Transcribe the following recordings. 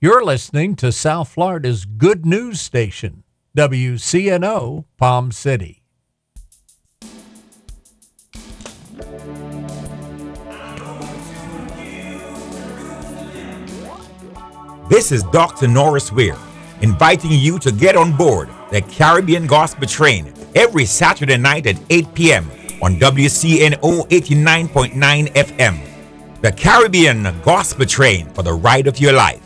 You're listening to South Florida's good news station, WCNO Palm City. This is Dr. Norris Weir, inviting you to get on board the Caribbean Gospel Train every Saturday night at 8 p.m. on WCNO 89.9 FM. The Caribbean Gospel Train for the ride of your life.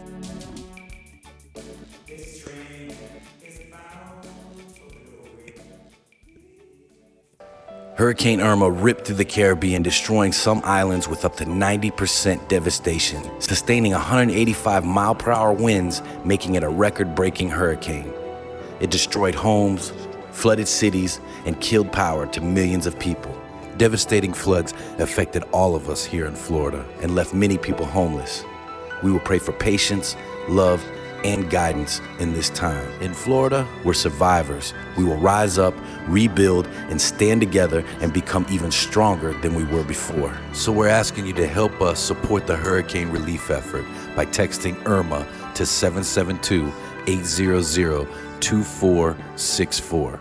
Hurricane Irma ripped through the Caribbean, destroying some islands with up to 90% devastation, sustaining 185 mile per hour winds, making it a record breaking hurricane. It destroyed homes, flooded cities, and killed power to millions of people. Devastating floods affected all of us here in Florida and left many people homeless. We will pray for patience, love, and guidance in this time. In Florida, we're survivors. We will rise up, rebuild, and stand together and become even stronger than we were before. So we're asking you to help us support the hurricane relief effort by texting IRMA to 772 800 2464.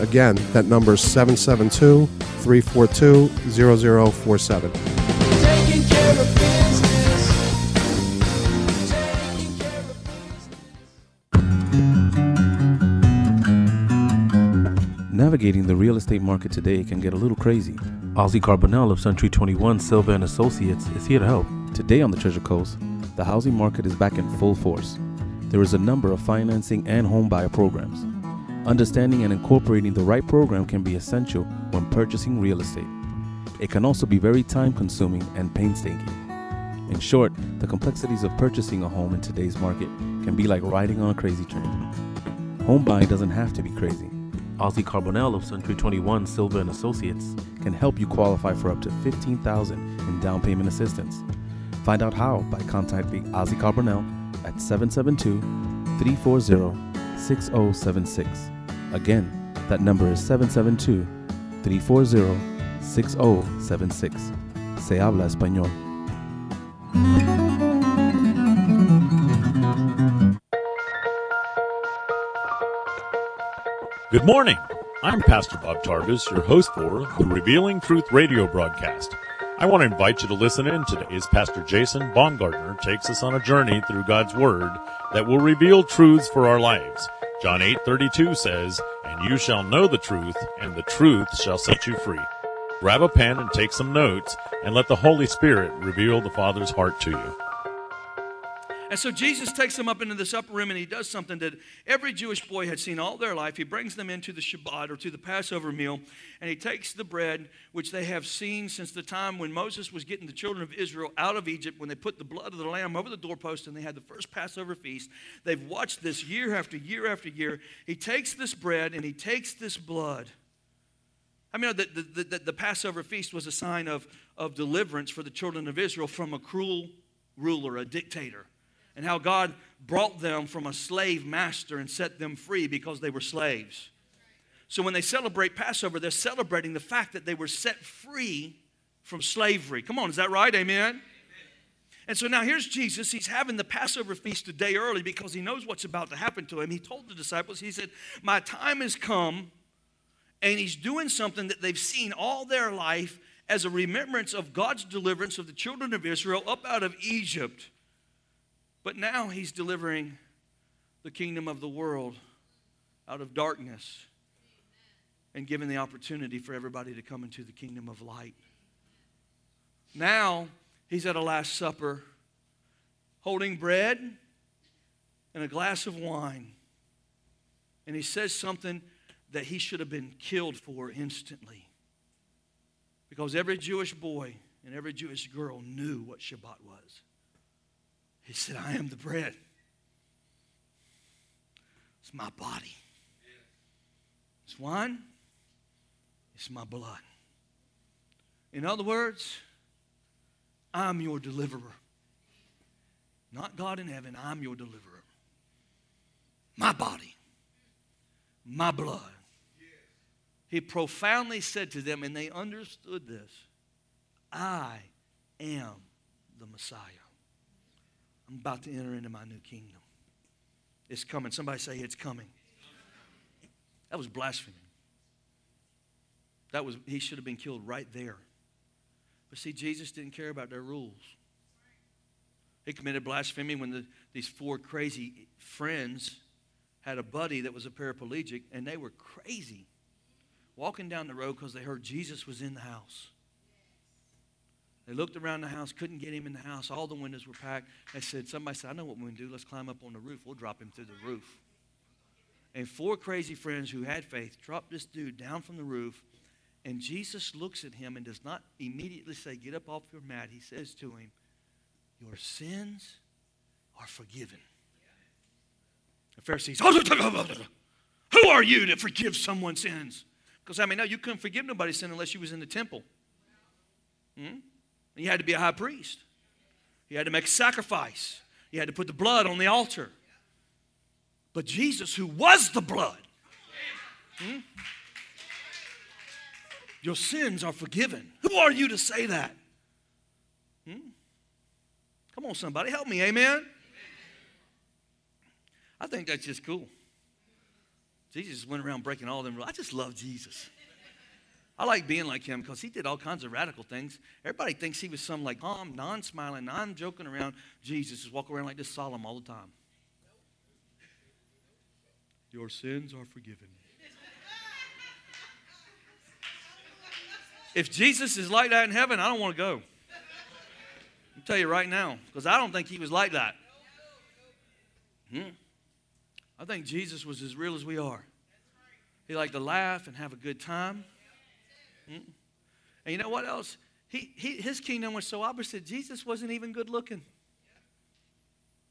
Again, that number is 772 342 0047. Taking care of business. Navigating the real estate market today can get a little crazy. Ozzy Carbonell of Century 21 Silva and Associates is here to help. Today on the Treasure Coast, the housing market is back in full force. There is a number of financing and home buyer programs. Understanding and incorporating the right program can be essential when purchasing real estate. It can also be very time consuming and painstaking. In short, the complexities of purchasing a home in today's market can be like riding on a crazy train. Home buying doesn't have to be crazy. Ozzy Carbonell of Century 21 Silva and Associates can help you qualify for up to 15000 in down payment assistance. Find out how by contacting Ozzy Carbonell at 772-340-6076. Again, that number is 772-340-6076. Se habla español. Good morning. I'm Pastor Bob Tarvis, your host for the Revealing Truth radio broadcast. I want to invite you to listen in today as Pastor Jason Baumgartner takes us on a journey through God's Word that will reveal truths for our lives. John 8:32 says, "And you shall know the truth, and the truth shall set you free." Grab a pen and take some notes, and let the Holy Spirit reveal the Father's heart to you. And so Jesus takes them up into this upper room and he does something that every Jewish boy had seen all their life. He brings them into the Shabbat or to the Passover meal and he takes the bread, which they have seen since the time when Moses was getting the children of Israel out of Egypt when they put the blood of the lamb over the doorpost and they had the first Passover feast. They've watched this year after year after year. He takes this bread and he takes this blood. I mean, the, the, the, the Passover feast was a sign of, of deliverance for the children of Israel from a cruel ruler, a dictator and how God brought them from a slave master and set them free because they were slaves. So when they celebrate Passover, they're celebrating the fact that they were set free from slavery. Come on, is that right? Amen. And so now here's Jesus. He's having the Passover feast a day early because he knows what's about to happen to him. He told the disciples, He said, My time has come, and he's doing something that they've seen all their life as a remembrance of God's deliverance of the children of Israel up out of Egypt. But now he's delivering the kingdom of the world out of darkness and giving the opportunity for everybody to come into the kingdom of light. Now he's at a Last Supper holding bread and a glass of wine. And he says something that he should have been killed for instantly. Because every Jewish boy and every Jewish girl knew what Shabbat was. He said, I am the bread. It's my body. It's wine. It's my blood. In other words, I'm your deliverer. Not God in heaven, I'm your deliverer. My body, my blood. He profoundly said to them, and they understood this I am the Messiah. I'm about to enter into my new kingdom. It's coming. Somebody say, It's coming. That was blasphemy. That was, he should have been killed right there. But see, Jesus didn't care about their rules. He committed blasphemy when the, these four crazy friends had a buddy that was a paraplegic, and they were crazy walking down the road because they heard Jesus was in the house. They looked around the house, couldn't get him in the house. All the windows were packed. They said, Somebody said, I know what we're going to do. Let's climb up on the roof. We'll drop him through the roof. And four crazy friends who had faith dropped this dude down from the roof. And Jesus looks at him and does not immediately say, Get up off your mat. He says to him, Your sins are forgiven. The Pharisees, Who are you to forgive someone's sins? Because I mean, no, you couldn't forgive nobody's sin unless you was in the temple. Hmm? And you had to be a high priest. You had to make a sacrifice. You had to put the blood on the altar. But Jesus, who was the blood, hmm? your sins are forgiven. Who are you to say that? Hmm? Come on, somebody, help me. Amen. I think that's just cool. Jesus went around breaking all them rules. I just love Jesus. I like being like him because he did all kinds of radical things. Everybody thinks he was some like calm, non-smiling, non-joking around. Jesus just walk around like this solemn all the time. Your sins are forgiven. If Jesus is like that in heaven, I don't want to go. I'll tell you right now, because I don't think he was like that. Hmm. I think Jesus was as real as we are. He liked to laugh and have a good time. And you know what else? He, he, his kingdom was so opposite. Jesus wasn't even good looking.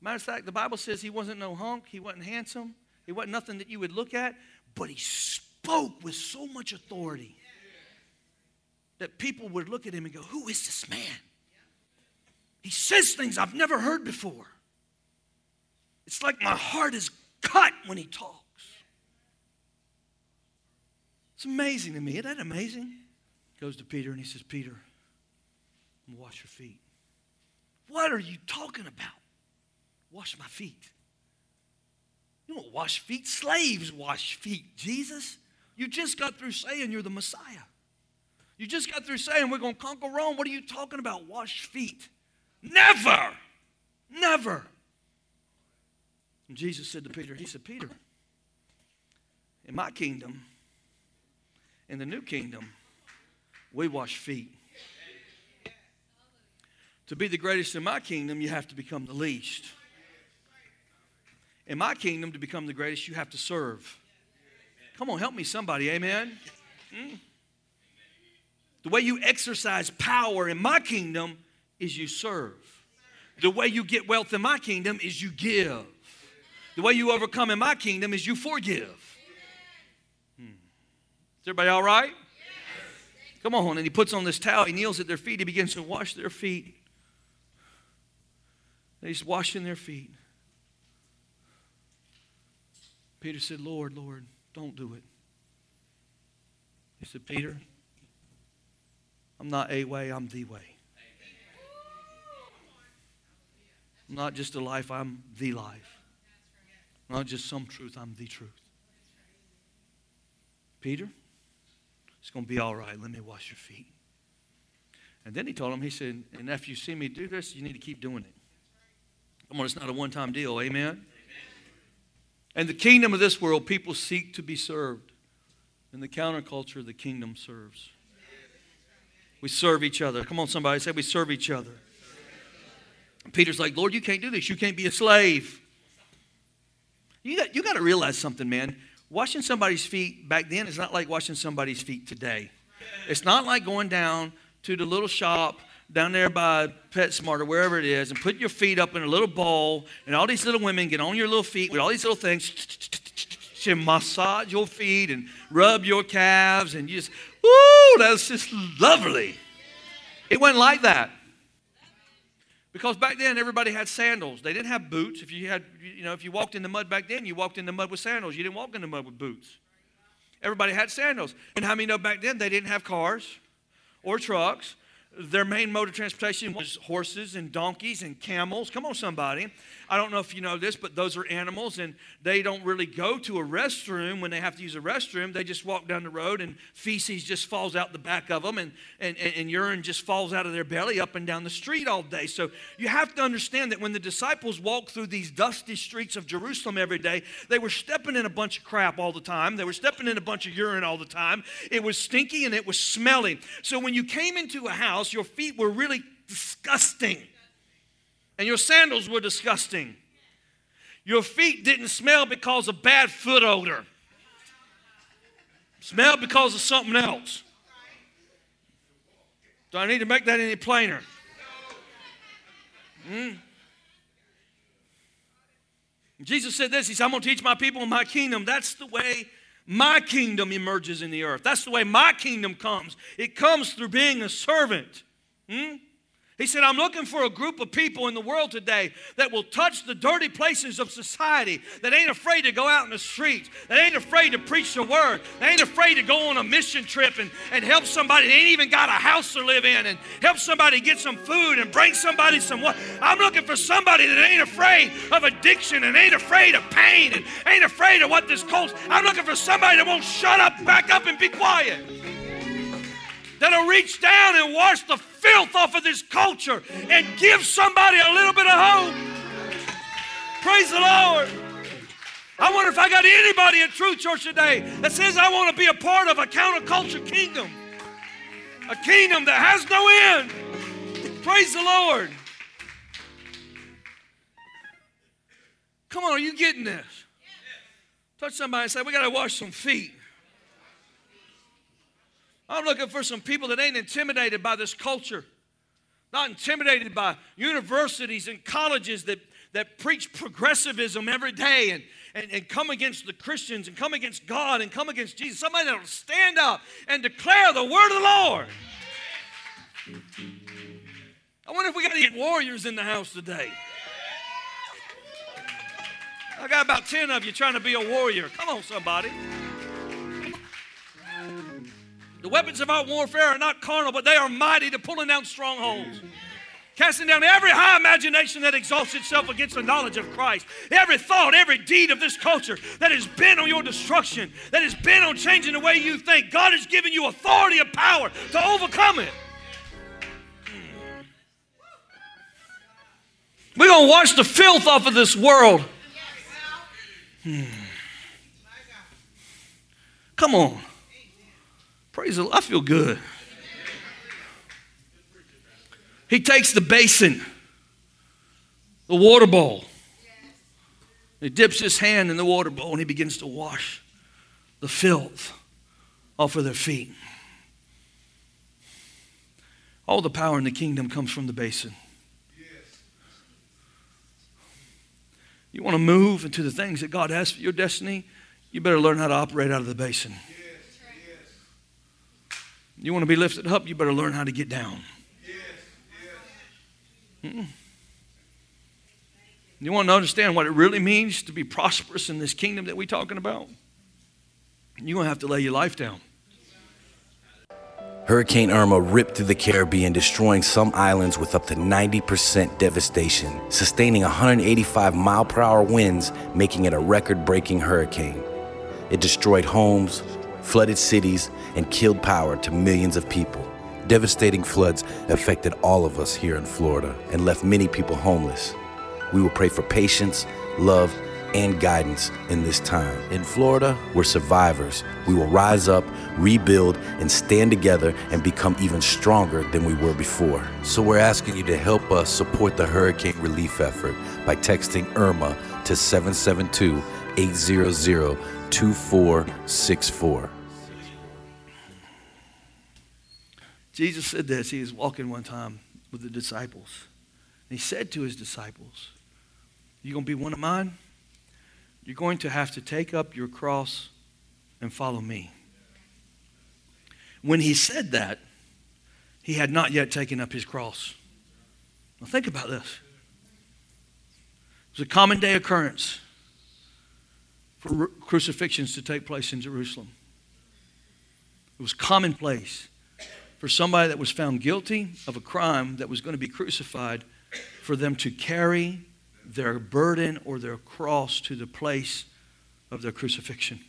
Matter of fact, the Bible says he wasn't no hunk, he wasn't handsome, he wasn't nothing that you would look at, but he spoke with so much authority that people would look at him and go, Who is this man? He says things I've never heard before. It's like my heart is cut when he talks. It's amazing to me. Isn't that amazing? Goes to Peter and he says, Peter, I'm going to wash your feet. What are you talking about? Wash my feet. You don't wash feet. Slaves wash feet, Jesus. You just got through saying you're the Messiah. You just got through saying we're going to conquer Rome. What are you talking about? Wash feet. Never. Never. And Jesus said to Peter, He said, Peter, in my kingdom, in the new kingdom, we wash feet. To be the greatest in my kingdom, you have to become the least. In my kingdom, to become the greatest, you have to serve. Come on, help me, somebody. Amen. Mm. The way you exercise power in my kingdom is you serve. The way you get wealth in my kingdom is you give. The way you overcome in my kingdom is you forgive. Hmm. Is everybody all right? Come on. And he puts on this towel. He kneels at their feet. He begins to wash their feet. And he's washing their feet. Peter said, Lord, Lord, don't do it. He said, Peter, I'm not a way, I'm the way. I'm not just a life, I'm the life. I'm Not just some truth, I'm the truth. Peter, it's going to be all right. Let me wash your feet. And then he told him, he said, and if you see me do this, you need to keep doing it. Come on, it's not a one time deal. Amen? And the kingdom of this world, people seek to be served. In the counterculture, the kingdom serves. We serve each other. Come on, somebody say we serve each other. Peter's like, Lord, you can't do this. You can't be a slave. You got, you got to realize something, man. Washing somebody's feet back then is not like washing somebody's feet today. It's not like going down to the little shop down there by PetSmart or wherever it is and put your feet up in a little bowl and all these little women get on your little feet with all these little things and massage your feet and rub your calves and you just, woo, that's just lovely. It wasn't like that. Because back then everybody had sandals. They didn't have boots. If you had, you know, if you walked in the mud back then, you walked in the mud with sandals. You didn't walk in the mud with boots. Everybody had sandals. And how many know back then they didn't have cars or trucks? Their main mode of transportation was horses and donkeys and camels. Come on, somebody. I don't know if you know this, but those are animals, and they don't really go to a restroom when they have to use a restroom. They just walk down the road, and feces just falls out the back of them, and, and, and urine just falls out of their belly up and down the street all day. So you have to understand that when the disciples walked through these dusty streets of Jerusalem every day, they were stepping in a bunch of crap all the time. They were stepping in a bunch of urine all the time. It was stinky and it was smelly. So when you came into a house, your feet were really disgusting and your sandals were disgusting. Your feet didn't smell because of bad foot odor. Smell because of something else. Do I need to make that any plainer? Hmm? Jesus said this He said, I'm going to teach my people in my kingdom. That's the way my kingdom emerges in the earth. That's the way my kingdom comes. It comes through being a servant. Hmm? He said, I'm looking for a group of people in the world today that will touch the dirty places of society, that ain't afraid to go out in the streets, that ain't afraid to preach the word, that ain't afraid to go on a mission trip and, and help somebody that ain't even got a house to live in and help somebody get some food and bring somebody some what. I'm looking for somebody that ain't afraid of addiction and ain't afraid of pain and ain't afraid of what this calls. I'm looking for somebody that won't shut up, back up, and be quiet that'll reach down and wash the filth off of this culture and give somebody a little bit of hope. Praise the Lord. I wonder if I got anybody at Truth Church today that says I want to be a part of a counterculture kingdom, a kingdom that has no end. Praise the Lord. Come on, are you getting this? Touch somebody and say, We got to wash some feet. I'm looking for some people that ain't intimidated by this culture, not intimidated by universities and colleges that, that preach progressivism every day and, and, and come against the Christians and come against God and come against Jesus. Somebody that'll stand up and declare the word of the Lord. I wonder if we got any warriors in the house today. I got about 10 of you trying to be a warrior. Come on, somebody. The weapons of our warfare are not carnal, but they are mighty to pulling down strongholds. Casting down every high imagination that exalts itself against the knowledge of Christ. Every thought, every deed of this culture that has been on your destruction, that has been on changing the way you think. God has given you authority and power to overcome it. We're going to wash the filth off of this world. Hmm. Come on. Praise the Lord. I feel good. He takes the basin, the water bowl. He dips his hand in the water bowl and he begins to wash the filth off of their feet. All the power in the kingdom comes from the basin. You want to move into the things that God has for your destiny? You better learn how to operate out of the basin. You want to be lifted up, you better learn how to get down. You want to understand what it really means to be prosperous in this kingdom that we're talking about? You're going to have to lay your life down. Hurricane Irma ripped through the Caribbean, destroying some islands with up to 90% devastation, sustaining 185 mile per hour winds, making it a record breaking hurricane. It destroyed homes, flooded cities, and killed power to millions of people. Devastating floods affected all of us here in Florida and left many people homeless. We will pray for patience, love, and guidance in this time. In Florida, we're survivors. We will rise up, rebuild, and stand together and become even stronger than we were before. So we're asking you to help us support the hurricane relief effort by texting IRMA to 772 800 2464. Jesus said this. He was walking one time with the disciples. And he said to his disciples, You're going to be one of mine? You're going to have to take up your cross and follow me. When he said that, he had not yet taken up his cross. Now, think about this. It was a common day occurrence for crucifixions to take place in Jerusalem. It was commonplace for somebody that was found guilty of a crime that was going to be crucified for them to carry their burden or their cross to the place of their crucifixion.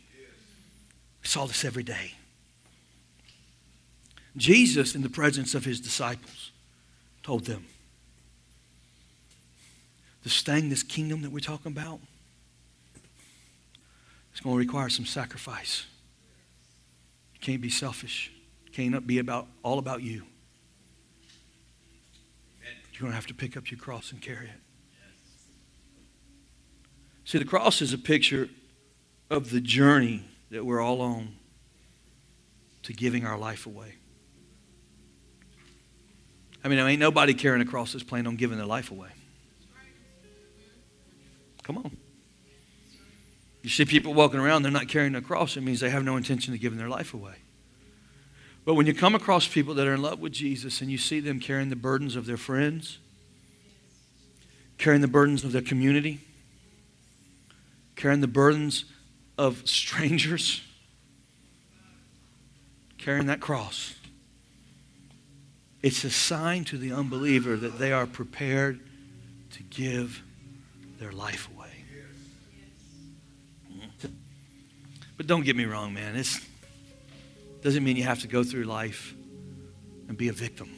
We saw this every day. Jesus, in the presence of his disciples, told them, to staying this kingdom that we're talking about, it's going to require some sacrifice. You can't be selfish. Can't be about all about you. You're going to have to pick up your cross and carry it. See, the cross is a picture of the journey that we're all on to giving our life away. I mean, there ain't nobody carrying a cross that's planning on giving their life away. Come on. You see people walking around, they're not carrying a cross. It means they have no intention of giving their life away. But when you come across people that are in love with Jesus and you see them carrying the burdens of their friends, carrying the burdens of their community, carrying the burdens of strangers, carrying that cross. It's a sign to the unbeliever that they are prepared to give their life away. But don't get me wrong, man. It doesn't mean you have to go through life and be a victim.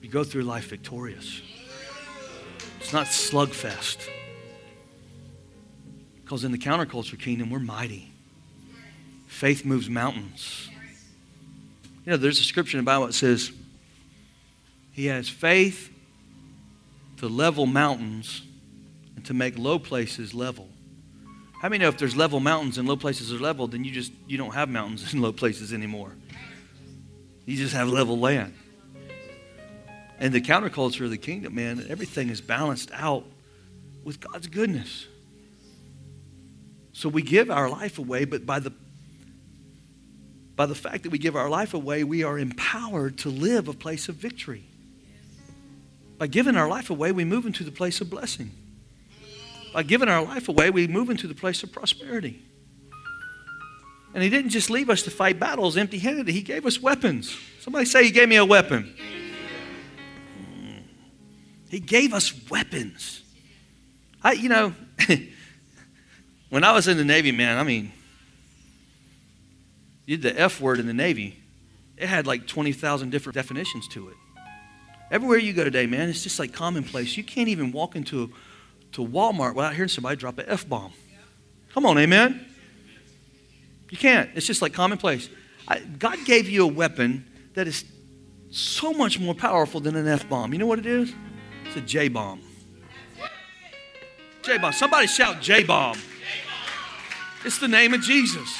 You go through life victorious. It's not slugfest. Because in the counterculture kingdom, we're mighty. Faith moves mountains. You know, there's a scripture in the Bible that says, He has faith to level mountains and to make low places level. How many know if there's level mountains and low places are level, then you just you don't have mountains and low places anymore. You just have level land. And the counterculture of the kingdom, man, everything is balanced out with God's goodness. So we give our life away, but by the by the fact that we give our life away, we are empowered to live a place of victory. By giving our life away, we move into the place of blessing. By giving our life away, we move into the place of prosperity. And He didn't just leave us to fight battles empty handed, He gave us weapons. Somebody say, He gave me a weapon. He gave us weapons. I, you know, when I was in the Navy, man, I mean, you did the F word in the Navy. It had like 20,000 different definitions to it. Everywhere you go today, man, it's just like commonplace. You can't even walk into to Walmart without hearing somebody drop an F bomb. Come on, amen? You can't. It's just like commonplace. I, God gave you a weapon that is so much more powerful than an F bomb. You know what it is? It's a J bomb. J bomb. Somebody shout J bomb. It's the name of Jesus.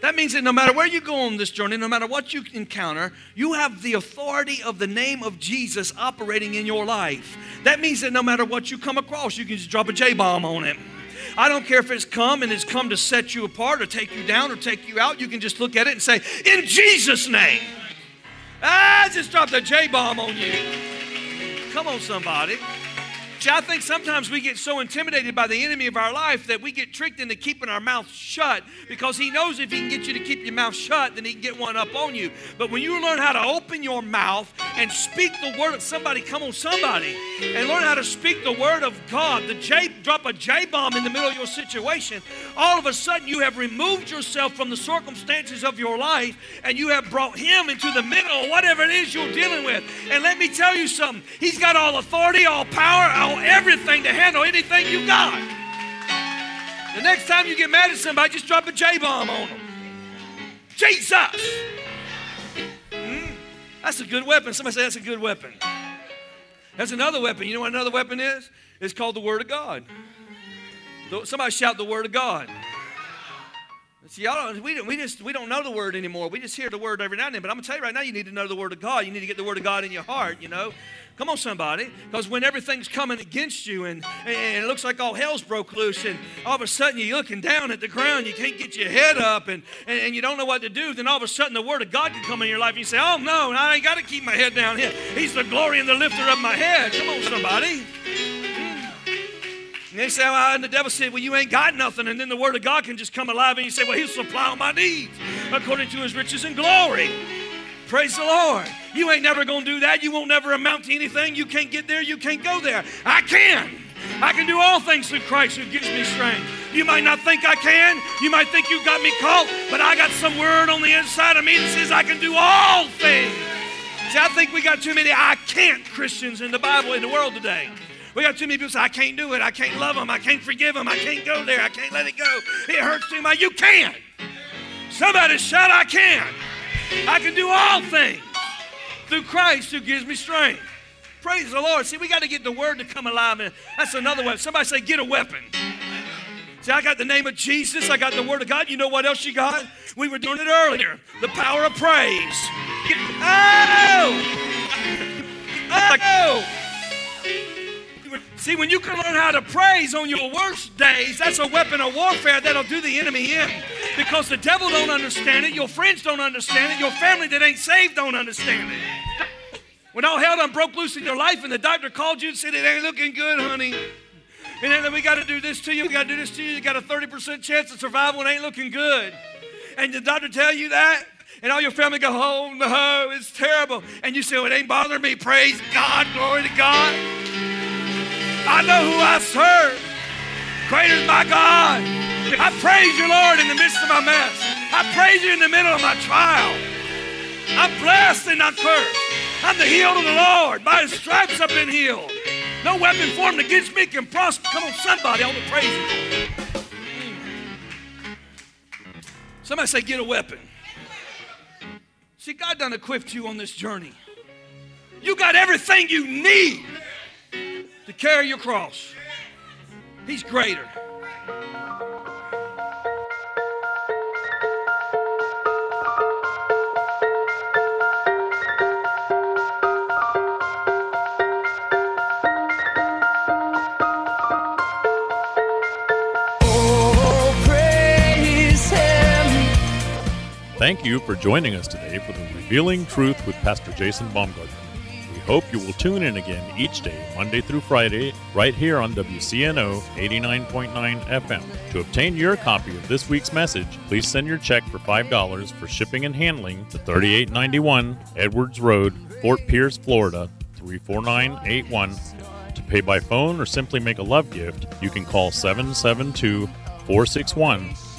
That means that no matter where you go on this journey, no matter what you encounter, you have the authority of the name of Jesus operating in your life. That means that no matter what you come across, you can just drop a J bomb on it. I don't care if it's come and it's come to set you apart or take you down or take you out. You can just look at it and say, In Jesus' name. I just drop the J bomb on you. Come on, somebody. See, I think sometimes we get so intimidated by the enemy of our life that we get tricked into keeping our mouth shut because he knows if he can get you to keep your mouth shut, then he can get one up on you. But when you learn how to open your mouth and speak the word of somebody. Come on, somebody, and learn how to speak the word of God. The J drop a J bomb in the middle of your situation. All of a sudden, you have removed yourself from the circumstances of your life, and you have brought Him into the middle of whatever it is you're dealing with. And let me tell you something. He's got all authority, all power, all everything to handle anything you got. The next time you get mad at somebody, just drop a J bomb on them. Jesus! Mm, that's a good weapon. Somebody say that's a good weapon. That's another weapon. You know what another weapon is? It's called the Word of God. Somebody shout the Word of God. See, y'all we, don't, we, just, we don't know the Word anymore. We just hear the Word every now and then. But I'm to tell you right now, you need to know the Word of God. You need to get the Word of God in your heart, you know. Come on, somebody. Because when everything's coming against you and, and it looks like all hell's broke loose, and all of a sudden you're looking down at the ground, you can't get your head up, and, and, and you don't know what to do, then all of a sudden the Word of God can come in your life, and you say, Oh, no, I ain't got to keep my head down here. He's the glory and the lifter of my head. Come on, somebody. Say, well, and the devil said, Well, you ain't got nothing. And then the word of God can just come alive and you say, Well, he'll supply all my needs according to his riches and glory. Praise the Lord. You ain't never going to do that. You won't never amount to anything. You can't get there. You can't go there. I can. I can do all things through Christ who gives me strength. You might not think I can. You might think you got me caught, but I got some word on the inside of me that says I can do all things. See, I think we got too many I can't Christians in the Bible in the world today. We got too many people say, I can't do it. I can't love them. I can't forgive them. I can't go there. I can't let it go. It hurts too much. You can. Somebody shout, I can. I can do all things through Christ who gives me strength. Praise the Lord. See, we got to get the word to come alive. And that's another weapon. Somebody say, get a weapon. See, I got the name of Jesus. I got the word of God. You know what else you got? We were doing it earlier. The power of praise. Oh! Oh! See, when you can learn how to praise on your worst days, that's a weapon of warfare that'll do the enemy in. Because the devil don't understand it, your friends don't understand it, your family that ain't saved don't understand it. When all hell done broke loose in your life and the doctor called you and said, it ain't looking good, honey. And then we got to do this to you, we got to do this to you, you got a 30% chance of survival, it ain't looking good. And the doctor tell you that, and all your family go, oh no, it's terrible. And you say, well, it ain't bothering me. Praise God, glory to God. I know who I serve. Great is my God. I praise you, Lord, in the midst of my mess. I praise you in the middle of my trial. I'm blessed and not cursed. I'm the healed of the Lord. By his stripes I've been healed. No weapon formed against me can prosper. Come on, somebody on the praises. Somebody say, get a weapon. See, God done equipped you on this journey. You got everything you need to carry your cross. He's greater. Thank you for joining us today for the Revealing Truth with Pastor Jason Baumgartner. Hope you will tune in again each day, Monday through Friday, right here on WCNO 89.9 FM. To obtain your copy of this week's message, please send your check for $5 for shipping and handling to 3891 Edwards Road, Fort Pierce, Florida 34981. To pay by phone or simply make a love gift, you can call 772 461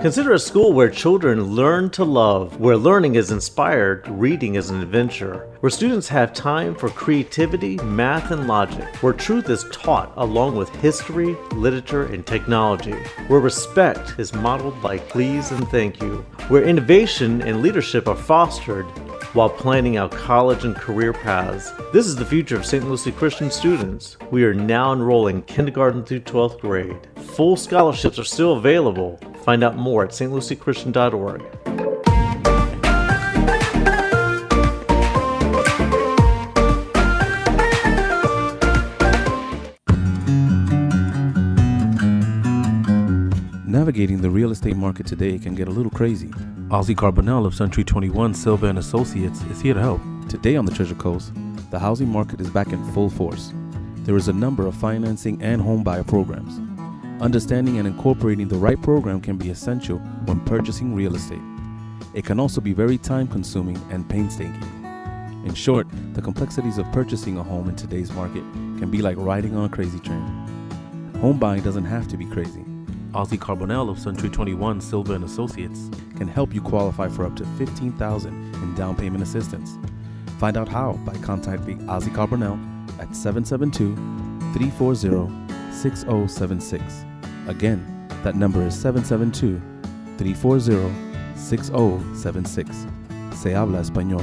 Consider a school where children learn to love, where learning is inspired, reading is an adventure, where students have time for creativity, math, and logic, where truth is taught along with history, literature, and technology, where respect is modeled by please and thank you, where innovation and leadership are fostered, while planning out college and career paths. This is the future of St. Lucie Christian students. We are now enrolling kindergarten through 12th grade. Full scholarships are still available. Find out more at stluciechristian.org. Navigating the real estate market today can get a little crazy. Ozzy Carbonell of Century 21 Silva and Associates is here to help. Today on the Treasure Coast, the housing market is back in full force. There is a number of financing and home buyer programs. Understanding and incorporating the right program can be essential when purchasing real estate. It can also be very time consuming and painstaking. In short, the complexities of purchasing a home in today's market can be like riding on a crazy train. Home buying doesn't have to be crazy. Ozzy Carbonell of Century 21 Silva and Associates can help you qualify for up to 15000 in down payment assistance. Find out how by contacting Ozzy Carbonell at 772-340-6076. Again, that number is 772-340-6076. Se habla español.